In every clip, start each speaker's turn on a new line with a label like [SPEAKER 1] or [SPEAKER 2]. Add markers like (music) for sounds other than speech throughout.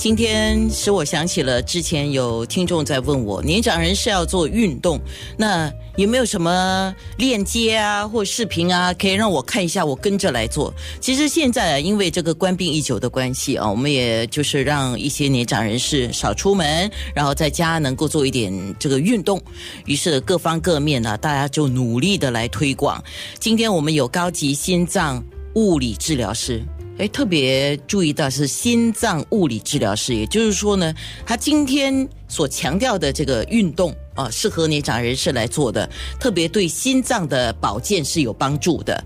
[SPEAKER 1] 今天使我想起了之前有听众在问我，年长人是要做运动，那有没有什么链接啊或视频啊，可以让我看一下，我跟着来做？其实现在因为这个官兵已久的关系啊，我们也就是让一些年长人士少出门，然后在家能够做一点这个运动。于是各方各面呢，大家就努力的来推广。今天我们有高级心脏物理治疗师。哎，特别注意到是心脏物理治疗师，也就是说呢，他今天所强调的这个运动啊，适合年长人士来做的，特别对心脏的保健是有帮助的。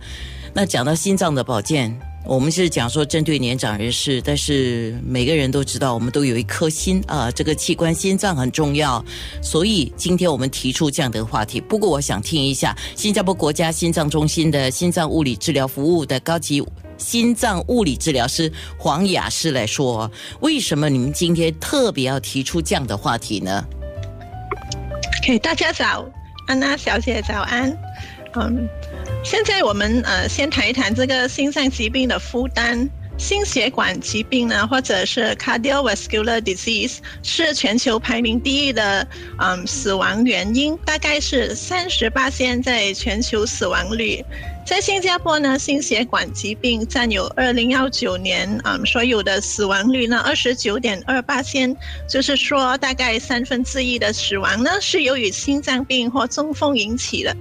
[SPEAKER 1] 那讲到心脏的保健，我们是讲说针对年长人士，但是每个人都知道，我们都有一颗心啊，这个器官心脏很重要，所以今天我们提出这样的话题。不过我想听一下新加坡国家心脏中心的心脏物理治疗服务的高级。心脏物理治疗师黄雅诗来说，为什么你们今天特别要提出这样的话题呢
[SPEAKER 2] ？OK，大家早，安娜小姐早安。嗯，现在我们呃先谈一谈这个心脏疾病的负担。心血管疾病呢，或者是 cardiovascular disease，是全球排名第一的嗯死亡原因，大概是三十八现在全球死亡率。在新加坡呢，心血管疾病占有二零幺九年嗯所有的死亡率呢二十九点二八千，就是说大概三分之一的死亡呢是由于心脏病或中风引起的。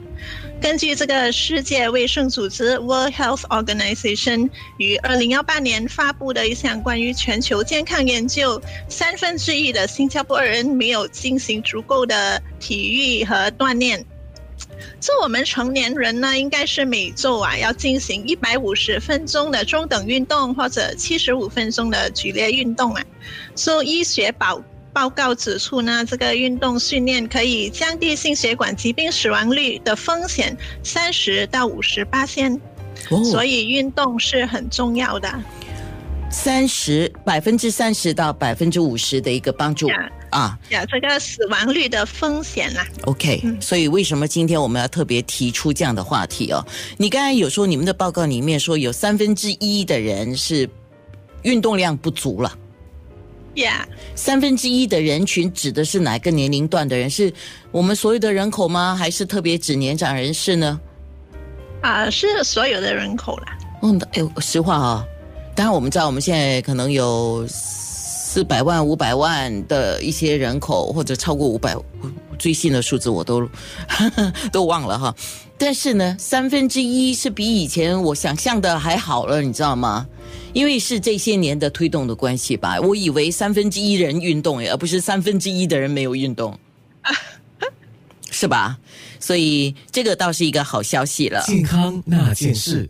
[SPEAKER 2] 根据这个世界卫生组织 （World Health Organization） 于二零幺八年发布的一项关于全球健康研究，三分之一的新加坡人没有进行足够的体育和锻炼。做我们成年人呢，应该是每周啊要进行一百五十分钟的中等运动，或者七十五分钟的剧烈运动啊。受医学保。报告指出呢，这个运动训练可以降低心血管疾病死亡率的风险三十到五十八千，所以运动是很重要的。
[SPEAKER 1] 三十百分之三十到百分之五十的一个帮助
[SPEAKER 2] 啊，有，这个死亡率的风险啦。
[SPEAKER 1] OK，所以为什么今天我们要特别提出这样的话题哦？你刚才有说你们的报告里面说有三分之一的人是运动量不足了。
[SPEAKER 2] Yeah，
[SPEAKER 1] 三分之一的人群指的是哪个年龄段的人？是我们所有的人口吗？还是特别指年长人士呢？
[SPEAKER 2] 啊，是所有的人口啦。
[SPEAKER 1] 嗯，哎呦，实话啊，当然我们知道，我们现在可能有四百万、五百万的一些人口，或者超过五百，最新的数字我都 (laughs) 都忘了哈。但是呢，三分之一是比以前我想象的还好了，你知道吗？因为是这些年的推动的关系吧，我以为三分之一人运动，而不是三分之一的人没有运动，(laughs) 是吧？所以这个倒是一个好消息了。
[SPEAKER 3] 健康那件事。